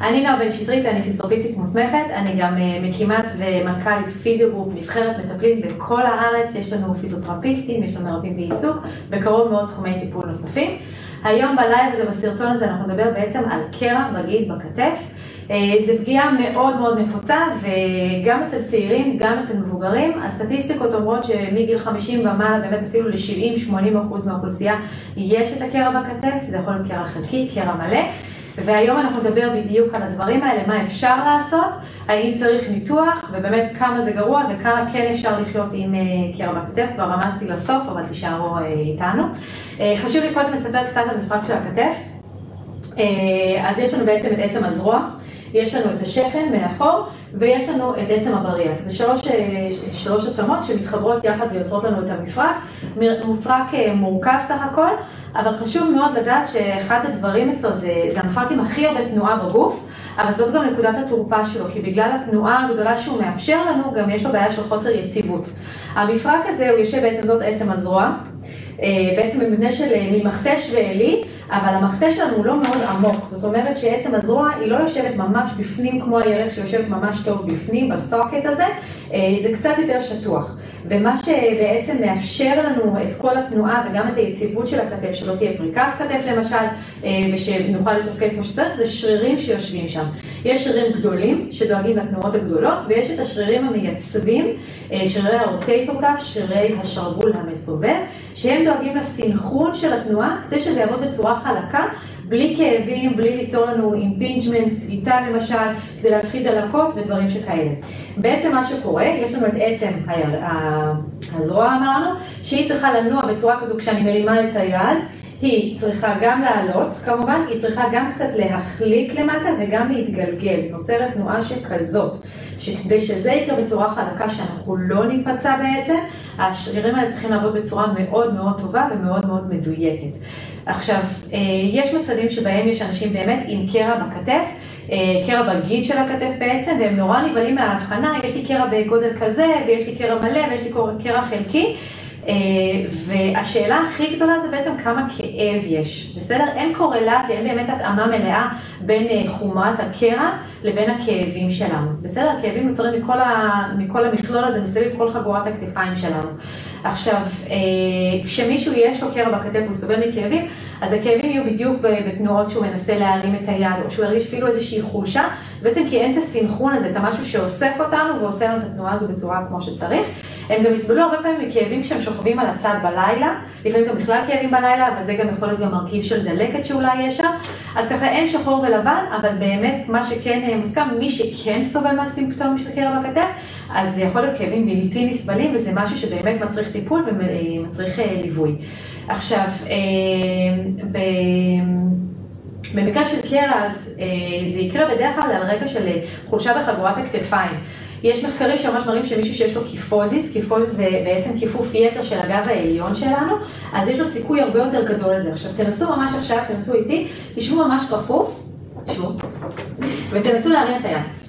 אני נועה בן שטרית, אני פיזיותרפיסטית מוסמכת, אני גם אה, מקימת ומנכ"לית פיזיוגרופ נבחרת מטפלים בכל הארץ, יש לנו פיזיותרפיסטים, יש לנו מרפאים בעיסוק, בקרוב מאוד תחומי טיפול נוספים. היום בלייב הזה, בסרטון הזה, אנחנו נדבר בעצם על קרע בגיד בכתף. אה, זו פגיעה מאוד מאוד נפוצה וגם אצל צעירים, גם אצל מבוגרים. הסטטיסטיקות אומרות שמגיל 50 ומעלה, באמת אפילו ל-70-80 אחוז מהאוכלוסייה יש את הקרע בכתף, זה יכול להיות קרע חלקי, קרע מלא. והיום אנחנו נדבר בדיוק על הדברים האלה, מה אפשר לעשות, האם צריך ניתוח, ובאמת כמה זה גרוע וכמה כן אפשר לחיות עם אה, קרע בכתף, כבר רמזתי לסוף, אבל תישארו אה, איתנו. חשוב לי קודם לספר קצת על מפרק של הכתף. אז יש לנו בעצם את עצם הזרוע. יש לנו את השכם מאחור, ויש לנו את עצם הבריח. זה שלוש, אה, שלוש עצמות שמתחברות יחד ויוצרות לנו את המפרק. מפרק אה, מורכב סך הכל, אבל חשוב מאוד לדעת שאחד הדברים אצלו זה, זה המפרק עם הכי הרבה תנועה בגוף, אבל זאת גם נקודת התורפה שלו, כי בגלל התנועה הגדולה שהוא מאפשר לנו, גם יש לו בעיה של חוסר יציבות. המפרק הזה הוא יושב בעצם, זאת עצם הזרוע. אה, בעצם במבנה של ממכתש ועלי, אבל המכתש שלנו הוא לא מאוד עמוק, זאת אומרת שעצם הזרוע היא לא יושבת ממש בפנים כמו הירך שיושבת ממש טוב בפנים, בסוקט הזה, אה, זה קצת יותר שטוח. ומה שבעצם מאפשר לנו את כל התנועה וגם את היציבות של הכתף, שלא תהיה פריקת כתף למשל, אה, ושנוכל לתפקד כמו שצריך, זה שרירים שיושבים שם. יש שרירים גדולים שדואגים לתנועות הגדולות, ויש את השרירים המייצבים, אה, שרירי ה rotator cuff, שרירי השרוול המסובב, שהם דואגים לסינכרון של התנועה, כדי שזה יעבוד בצורה חלקה, בלי כאבים, בלי ליצור לנו impingement, צביטה למשל, כדי להפחיד דלקות ודברים שכאלה. בעצם מה שקורה, יש לנו את עצם הזרוע אמרנו, שהיא צריכה לנוע בצורה כזו כשאני מרימה את היד. היא צריכה גם לעלות, כמובן, היא צריכה גם קצת להחליק למטה וגם להתגלגל. נוצרת תנועה שכזאת, שכדי שזה יקרה בצורה חלקה שאנחנו לא ניפצע בעצם, השרירים האלה צריכים לעבוד בצורה מאוד מאוד טובה ומאוד מאוד מדויקת. עכשיו, אה, יש מצבים שבהם יש אנשים באמת עם קרע בכתף, אה, קרע בגיד של הכתף בעצם, והם נורא נבהלים מההבחנה, יש לי קרע בגודל כזה, ויש לי קרע מלא, ויש לי קרע חלקי. אה, והשאלה הכי גדולה זה בעצם כמה כאב יש, בסדר? אין קורלציה, אין באמת התאמה מלאה בין אה, חומרת הקרע לבין הכאבים שלנו, בסדר? הכאבים נוצרים מכל, ה... מכל המכלול הזה, מסביב כל חגורת הכתפיים שלנו. עכשיו, אה, כשמישהו יש לו קרע בכתף והוא סובל מכאבים, אז הכאבים יהיו בדיוק בתנועות שהוא מנסה להרים את היד, או שהוא ירגיש אפילו איזושהי חולשה, בעצם כי אין את הסינכרון הזה, את המשהו שאוסף אותנו ועושה לנו את התנועה הזו בצורה כמו שצריך. הם גם יסבלו הרבה פעמים מכאבים כשהם שוכבים על הצד בלילה, לפעמים גם בכלל כאבים בלילה, אבל זה גם יכול להיות גם מרכיב של דלקת שאולי יש שם. אז ככה אין שחור ולבן, אבל באמת מה שכן אה, מוסכם, מי שכן סובל מהסימפטומים של קרע בכתף, אז זה יכול להיות כאבים בלתי נסבלים, וזה משהו שבאמת מצריך טיפול ומצריך אה, ליווי. עכשיו, אה, במקרה של קרע, אז זה יקרה בדרך כלל על רקע של חולשה בחגורת הכתפיים. יש מחקרים שממש מראים שמישהו שיש לו קיפוזיס, קיפוזיס זה בעצם כיפוף יתר של הגב העליון שלנו, אז יש לו סיכוי הרבה יותר גדול לזה. עכשיו תנסו ממש עכשיו, תנסו איתי, תשבו ממש כפוף, תשבו, ותנסו להרים את היד.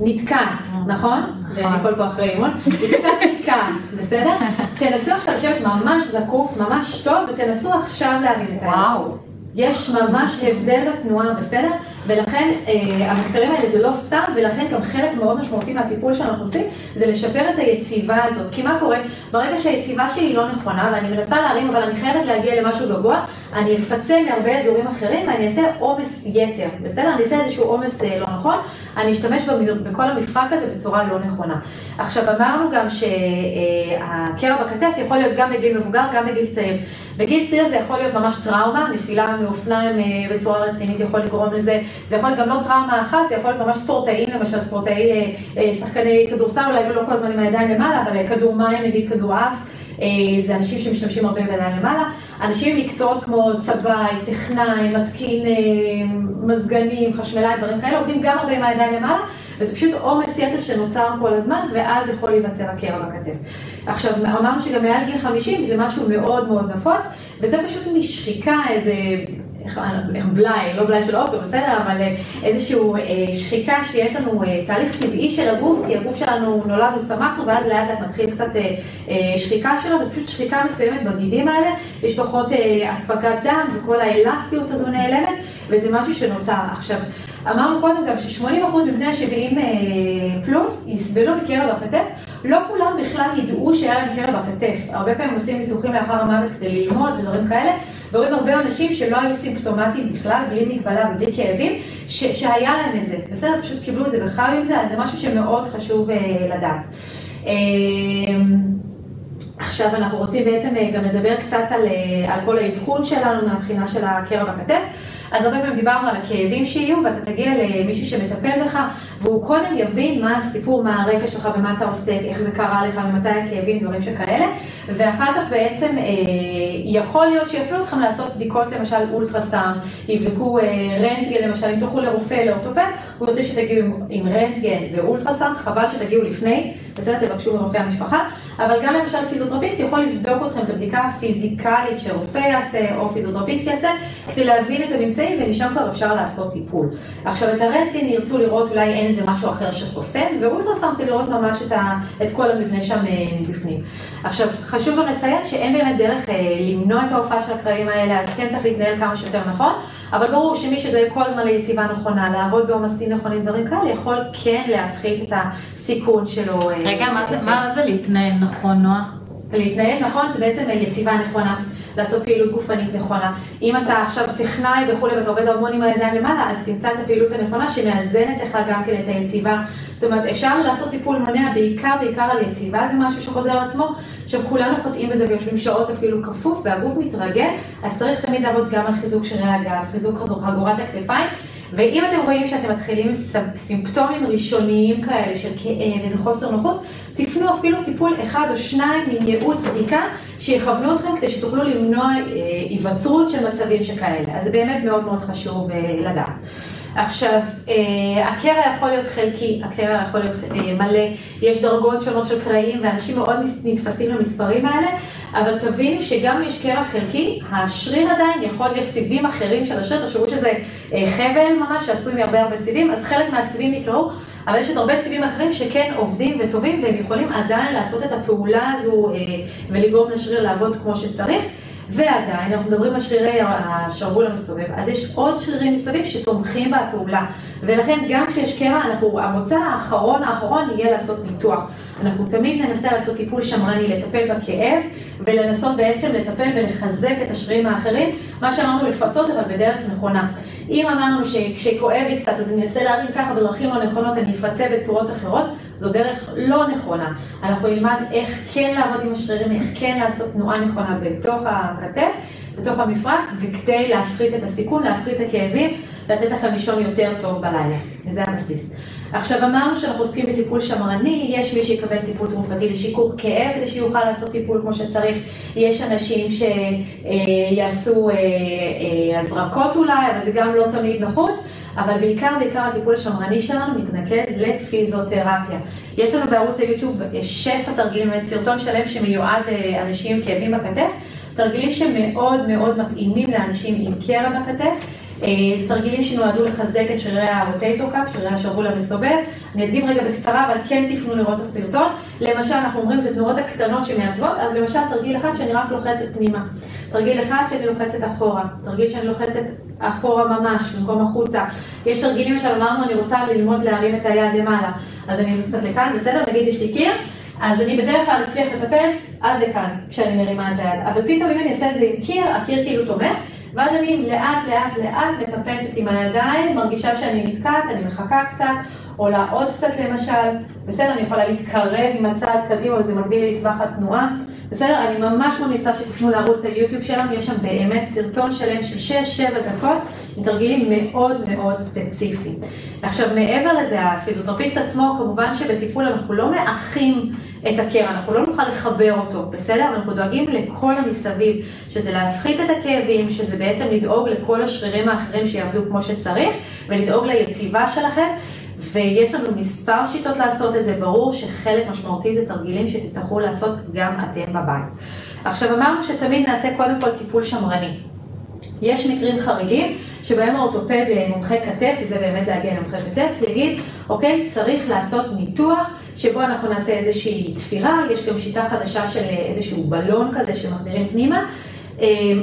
נתקעת, נכון? נכון. כל פה אחרי אימון. היא קצת נתקעת, בסדר? תנסו עכשיו לשבת ממש זקוף, ממש טוב, ותנסו עכשיו להרים את היד. וואו. יש ממש הבדל בתנועה, בסדר? ולכן אה, המחקרים האלה זה לא סתם, ולכן גם חלק מאוד משמעותי מהטיפול שאנחנו עושים, זה לשפר את היציבה הזאת. כי מה קורה? ברגע שהיציבה שלי לא נכונה, ואני מנסה להרים, אבל אני חייבת להגיע למשהו גבוה, אני אפצה מהרבה אזורים אחרים, ואני אעשה עומס יתר, בסדר? אני אעשה איזשהו עומס אה, לא נכון, אני אשתמש בכל המפרק הזה בצורה לא נכונה. עכשיו, אמרנו גם שהקרע אה, בכתף יכול להיות גם בגיל מבוגר, גם בגיל צעיר. בגיל צעיר זה יכול להיות ממש טראומה, נפילה מאופניים בצורה רצינית יכול לגרום לזה, זה יכול להיות גם לא טראומה אחת, זה יכול להיות ממש ספורטאים, למשל ספורטאי, אה, אה, שחקני כדורסל, אולי לא כל הזמן עם הידיים למעלה, אבל כדור מים, נגיד כדור אף. זה אנשים שמשתמשים הרבה בידיים למעלה. אנשים עם מקצועות כמו צבאי, טכנאי, מתקין מזגנים, חשמלאי, דברים כאלה, עובדים גם הרבה עם הידיים למעלה, וזה פשוט עומס יתר שנוצר כל הזמן, ואז יכול להיווצר הקרע בכתף. עכשיו, אמרנו שגם מעל גיל 50 זה משהו מאוד מאוד נפוץ, וזה פשוט משחיקה, איזה איך בלאי, לא בלאי של אוטו, בסדר, אבל איזושהי שחיקה שיש לנו תהליך טבעי של הגוף, כי הגוף שלנו נולד וצמחנו, ואז לאט לאט מתחיל קצת שחיקה שלו, וזה פשוט שחיקה מסוימת בגידים האלה, יש פחות אספקת דם, וכל האלסטיות הזו נעלמת, וזה משהו שנוצר. עכשיו, אמרנו קודם גם ש-80% מבני ה-70 פלוס יסבלו מקרע בכתף, לא כולם בכלל ידעו שהיה להם קרע בכתף. הרבה פעמים עושים ניתוחים לאחר המוות כדי ללמוד ודברים כאלה, ורואים הרבה אנשים שלא היו סימפטומטיים בכלל, בלי מגבלה ובלי כאבים, שהיה להם את זה. בסדר, פשוט קיבלו את זה וחייו עם זה, אז זה משהו שמאוד חשוב לדעת. עכשיו אנחנו רוצים בעצם גם לדבר קצת על, על כל האבחון שלנו מהבחינה של הקרע בכתף. אז הרבה פעמים דיברנו על הכאבים שיהיו, ואתה תגיע למישהו שמטפל בך, והוא קודם יבין מה הסיפור, מה הרקע שלך, ומה אתה עושה, איך זה קרה לך, ומתי הכאבים, דברים שכאלה, ואחר כך בעצם אה, יכול להיות שיפנו אתכם לעשות בדיקות, למשל אולטרסאונד, יבדקו אה, רנטגן, למשל, אם תלכו לרופא, לאורתופד, הוא רוצה שתגיעו עם, עם רנטגן ואולטרסאונד, חבל שתגיעו לפני, בסדר, תבקשו מרופא המשפחה, אבל גם למשל פיזיותרפיסט יכול לבדוק אתכם את הבדיקה הפיזיקלית שרופא יעשה, או פיזיותרפיסט יעשה, כדי להבין את הממצאים. ומשם כבר אפשר לעשות טיפול. עכשיו את הרנטגן ירצו לראות אולי אין איזה משהו אחר שחוסם, ואולטרסאונד כדי לראות ממש את, ה, את כל המבנה שם מבפנים. עכשיו חשוב גם לציין שאין באמת דרך אה, למנוע את ההופעה של הקרעים האלה, אז כן צריך להתנהל כמה שיותר נכון, אבל ברור שמי שדואג כל הזמן ליציבה נכונה, לעבוד בעומסים נכונים, דברים כאלה, יכול כן להפחית את הסיכון שלו. אה, רגע, מה זה, מה זה להתנהל נכון, נועה? להתנהל נכון זה בעצם יציבה נכונה. לעשות פעילות גופנית נכונה. אם אתה עכשיו טכנאי וכולי ואתה עובד המון עם הידיים למעלה, אז תמצא את הפעילות הנכונה שמאזנת לך גם כן את היציבה. זאת אומרת, אפשר לעשות טיפול מונע בעיקר בעיקר על יציבה, זה משהו שחוזר על עצמו. עכשיו כולנו חוטאים בזה ויושבים שעות אפילו כפוף והגוף מתרגל, אז צריך תמיד לעבוד גם על חיזוק שרירי הגב, חיזוק חגורת הכתפיים. ואם אתם רואים שאתם מתחילים עם סימפטומים ראשוניים כאלה של כאב, איזה חוסר נוחות, תפנו אפילו טיפול אחד או שניים עם ייעוץ בדיקה, שיכוונו אתכם כדי שתוכלו למנוע היווצרות של מצבים שכאלה. אז זה באמת מאוד מאוד חשוב לדעת. עכשיו, הקרע יכול להיות חלקי, הקרע יכול להיות מלא, יש דרגות שונות של קרעים ואנשים מאוד נתפסים למספרים האלה, אבל תבינו שגם אם יש קרע חלקי, השריר עדיין יכול, יש סיבים אחרים של השריר, תחשבו שזה חבל ממש שעשוי מהרבה הרבה סיבים, אז חלק מהסיבים נקראו, אבל יש עוד הרבה סיבים אחרים שכן עובדים וטובים והם יכולים עדיין לעשות את הפעולה הזו ולגרום לשריר לעבוד כמו שצריך. ועדיין, אנחנו מדברים על שרירי השרוול המסתובב, אז יש עוד שרירים מסביב שתומכים בפעולה. ולכן גם כשיש קרע, אנחנו, המוצא האחרון האחרון יהיה לעשות ניתוח. אנחנו תמיד ננסה לעשות טיפול שמרני, לטפל בכאב, ולנסות בעצם לטפל ולחזק את השרירים האחרים, מה שאמרנו לפצות אבל בדרך נכונה. אם אמרנו שכשכואב לי קצת אז אני אנסה להרים ככה בדרכים לא נכונות, אני אפצה בצורות אחרות, זו דרך לא נכונה. אנחנו נלמד איך כן לעבוד עם השרירים, איך כן לעשות תנועה נכונה בתוך הכתף, בתוך המפרק, וכדי להפחית את הסיכון, להפחית את הכאבים, לתת לכם לישון יותר טוב בלילה. וזה הבסיס. עכשיו אמרנו שאנחנו עוסקים בטיפול שמרני, יש מי שיקבל טיפול תרופתי לשיכוך כאב כדי שיוכל לעשות טיפול כמו שצריך, יש אנשים שיעשו הזרקות אולי, אבל זה גם לא תמיד נחוץ, אבל בעיקר בעיקר הטיפול השמרני שלנו מתנקז לפיזיותרפיה. יש לנו בערוץ היוטיוב שפע תרגילים, באמת סרטון שלם שמיועד לאנשים עם כאבים בכתף, תרגילים שמאוד מאוד מתאימים לאנשים עם קרע בכתף. זה תרגילים שנועדו לחזק את שרירי הרוטייטור קאפ, שרירי השרוול המסובב. אני אדגים רגע בקצרה, אבל כן תפנו לראות את הסרטון. למשל, אנחנו אומרים, זה תנועות הקטנות שמעצבות, אז למשל תרגיל אחד שאני רק לוחצת פנימה. תרגיל אחד שאני לוחצת אחורה. תרגיל שאני לוחצת אחורה ממש, במקום החוצה. יש תרגילים שאמרנו, אני רוצה ללמוד להרים את היד למעלה. אז אני אעשה קצת לכאן, בסדר? נגיד יש לי קיר. אז אני בדרך כלל אצליח לטפס עד לכאן, כשאני מרימה את היד. אבל פתאום אם אני אעשה את זה עם קיר, הקיר כאילו תומך. ואז אני לאט לאט לאט מטפסת עם הידיים, מרגישה שאני נתקעת, אני מחכה קצת, עולה עוד קצת למשל, בסדר, אני יכולה להתקרב עם הצעד קדימה וזה מגדיל לי טווח התנועה, בסדר, אני ממש ממליצה שתפנו לערוץ היוטיוב שלנו, יש שם באמת סרטון שלם של 6-7 דקות, עם תרגילים מאוד מאוד ספציפיים. עכשיו מעבר לזה, הפיזיותרפיסט עצמו, כמובן שבטיפול אנחנו לא מאחים את הקרע, אנחנו לא נוכל לחבר אותו, בסדר? אנחנו דואגים לכל המסביב, שזה להפחית את הכאבים, שזה בעצם לדאוג לכל השרירים האחרים שיעבדו כמו שצריך, ולדאוג ליציבה שלכם. ויש לנו מספר שיטות לעשות את זה, ברור שחלק משמעותי זה תרגילים שתצטרכו לעשות גם אתם בבית. עכשיו אמרנו שתמיד נעשה קודם כל טיפול שמרני. יש מקרים חריגים שבהם האורתופד מומחה כתף, וזה באמת להגיע למומחה כתף, יגיד, אוקיי, צריך לעשות ניתוח שבו אנחנו נעשה איזושהי תפירה, יש גם שיטה חדשה של איזשהו בלון כזה שמחדירים פנימה.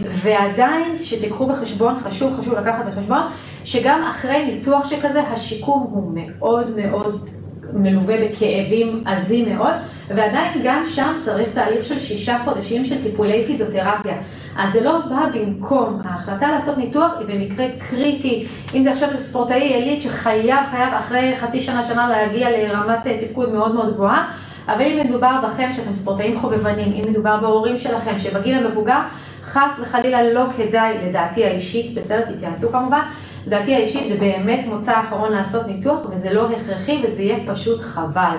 ועדיין שתיקחו בחשבון, חשוב חשוב לקחת בחשבון, שגם אחרי ניתוח שכזה השיקום הוא מאוד מאוד מלווה בכאבים עזים מאוד, ועדיין גם שם צריך תהליך של שישה חודשים של טיפולי פיזיותרפיה. אז זה לא בא במקום, ההחלטה לעשות ניתוח היא במקרה קריטי, אם זה עכשיו ספורטאי עילית שחייב, חייב אחרי חצי שנה, שנה להגיע לרמת תפקוד מאוד מאוד גבוהה. אבל אם מדובר בכם שאתם ספורטאים חובבנים, אם מדובר בהורים שלכם שבגיל המבוגר, חס וחלילה לא כדאי, לדעתי האישית, בסדר, תתייעצו כמובן, לדעתי האישית זה באמת מוצא אחרון לעשות ניתוח וזה לא הכרחי וזה יהיה פשוט חבל.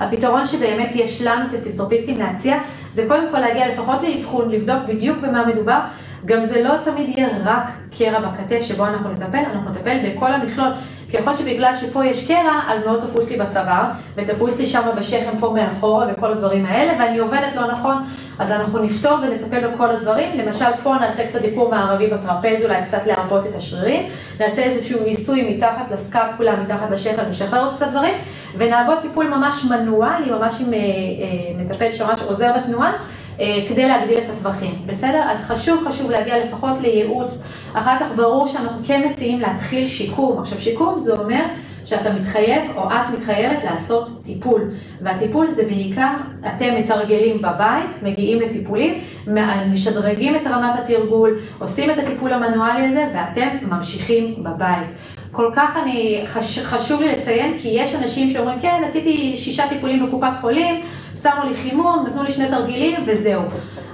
הפתרון שבאמת יש לנו כפיזיותרפיסטים להציע, זה קודם כל להגיע לפחות לאבחון, לבדוק בדיוק במה מדובר. גם זה לא תמיד יהיה רק קרע בכתף שבו אנחנו נטפל, אנחנו נטפל בכל המכלול. כי יכול להיות שבגלל שפה יש קרע, אז מאוד תפוס לי בצוואר, ותפוס לי שם בשכם פה מאחורה וכל הדברים האלה, ואני עובדת לא נכון, אז אנחנו נפתור ונטפל בכל הדברים. למשל, פה נעשה קצת דיקור מערבי בטרפז, אולי קצת להרפות את השרירים, נעשה איזשהו ניסוי מתחת לסקפולה, מתחת לשכם, נשחרר עוד קצת דברים, ונעבוד טיפול ממש מנואלי, ממש עם אה, אה, מטפל שממש עוזר בתנועה. אה, כדי להגדיל את הטווחים, בסדר? אז חשוב חשוב להגיע לפחות לייעוץ, אחר כך ברור שאנחנו כן מציעים להתחיל שיקום. עכשיו שיקום זה אומר שאתה מתחייב או את מתחייבת לעשות טיפול, והטיפול זה בעיקר, אתם מתרגלים בבית, מגיעים לטיפולים, משדרגים את רמת התרגול, עושים את הטיפול המנואלי הזה ואתם ממשיכים בבית. כל כך אני, חש, חשוב לי לציין, כי יש אנשים שאומרים, כן, עשיתי שישה טיפולים בקופת חולים, שמו לי חימום, נתנו לי שני תרגילים וזהו.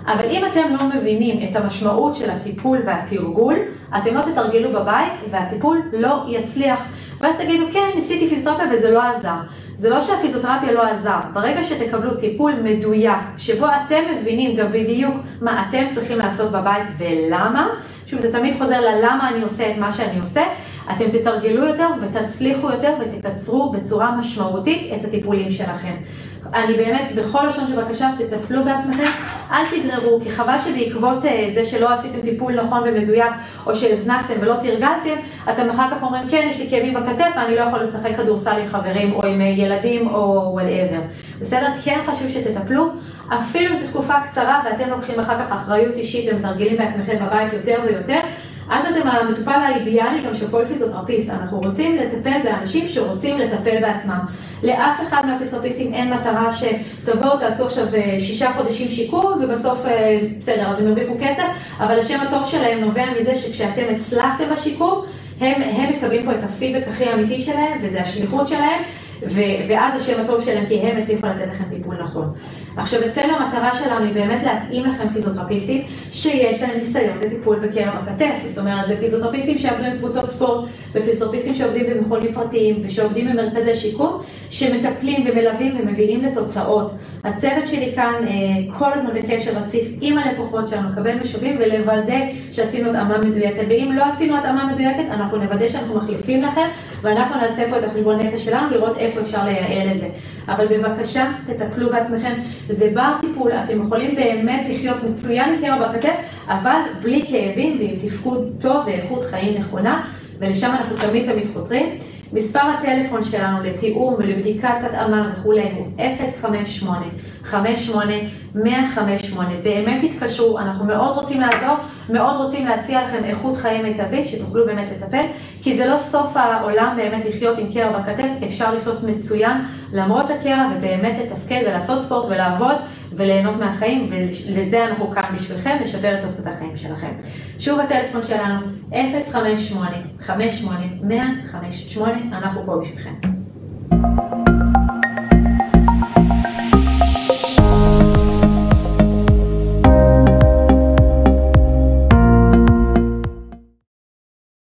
אבל אם אתם לא מבינים את המשמעות של הטיפול והתרגול, אתם לא תתרגלו בבית והטיפול לא יצליח. ואז תגידו, כן, ניסיתי פיזיותרפיה וזה לא עזר. זה לא שהפיזיותרפיה לא עזר, ברגע שתקבלו טיפול מדויק, שבו אתם מבינים גם בדיוק מה אתם צריכים לעשות בבית ולמה, שוב זה תמיד חוזר ללמה אני עושה את מה שאני עושה, אתם תתרגלו יותר ותצליחו יותר ותקצרו בצורה משמעותית את הטיפולים שלכם. אני באמת, בכל לשון של בקשה, תטפלו בעצמכם, אל תגררו, כי חבל שבעקבות אה, זה שלא עשיתם טיפול נכון ומדויק, או שהזנחתם ולא תרגלתם, אתם אחר כך אומרים, כן, יש לי כאבים בכתף, ואני לא יכול לשחק כדורסל עם חברים, או עם אה, ילדים, או whatever. בסדר? כן חשוב שתטפלו, אפילו זו תקופה קצרה, ואתם לוקחים אחר כך אחריות אישית ומתרגלים בעצמכם בבית יותר ויותר. אז אתם המטופל האידיאלי גם של כל פיזיותרפיסט. אנחנו רוצים לטפל באנשים שרוצים לטפל בעצמם. לאף אחד מהפיזיותרפיסטים אין מטרה שתבואו, תעשו עכשיו אה, שישה חודשים שיקום, ובסוף, אה, בסדר, אז הם ירוויחו כסף, אבל השם הטוב שלהם נובע מזה שכשאתם הצלחתם בשיקום, הם, הם מקבלים פה את הפידבק הכי אמיתי שלהם, וזה השליחות שלהם, ואז השם הטוב שלהם, כי הם הצליחו לתת לכם טיפול נכון. עכשיו, אצלנו המטרה שלנו היא באמת להתאים לכם פיזיותרפיסטים שיש להם ניסיון בטיפול בקרב הכתף. זאת אומרת, זה פיזיותרפיסטים שעבדו עם קבוצות ספורט, ופיזיותרפיסטים שעובדים במכונים פרטיים, ושעובדים במרכזי שיקום, שמטפלים ומלווים ומביאים לתוצאות. הצוות שלי כאן אה, כל הזמן בקשר רציף עם הלקוחות שלנו, לקבל משובים ולוודא שעשינו התאמה מדויקת. ואם לא עשינו התאמה מדויקת, אנחנו נוודא שאנחנו מחליפים לכם, ואנחנו נעשה פה את החשבון נפש שלנו, לראות איפה אפשר לייעל את זה. אבל בבקשה, תטפלו בעצמכם. זה בר טיפול, אתם יכולים באמת לחיות מצוין מקרב בכתף, אבל בלי כאבים ועם תפקוד טוב ואיכות חיים נכונה, ולשם אנחנו תמיד תמיד חותרים. מספר הטלפון שלנו לתיאום ולבדיקת התאמה וכולי הוא 058-58-158. באמת תתקשרו, אנחנו מאוד רוצים לעזור, מאוד רוצים להציע לכם איכות חיים מיטבית, שתוכלו באמת לטפל, כי זה לא סוף העולם באמת לחיות עם קרע בכתף, אפשר לחיות מצוין למרות הקרע ובאמת לתפקד ולעשות ספורט ולעבוד וליהנות מהחיים, ולזה אנחנו כאן בשבילכם, לשפר את איכות החיים שלכם. שוב הטלפון שלנו 058-58-158, אנחנו פה בשבילכם.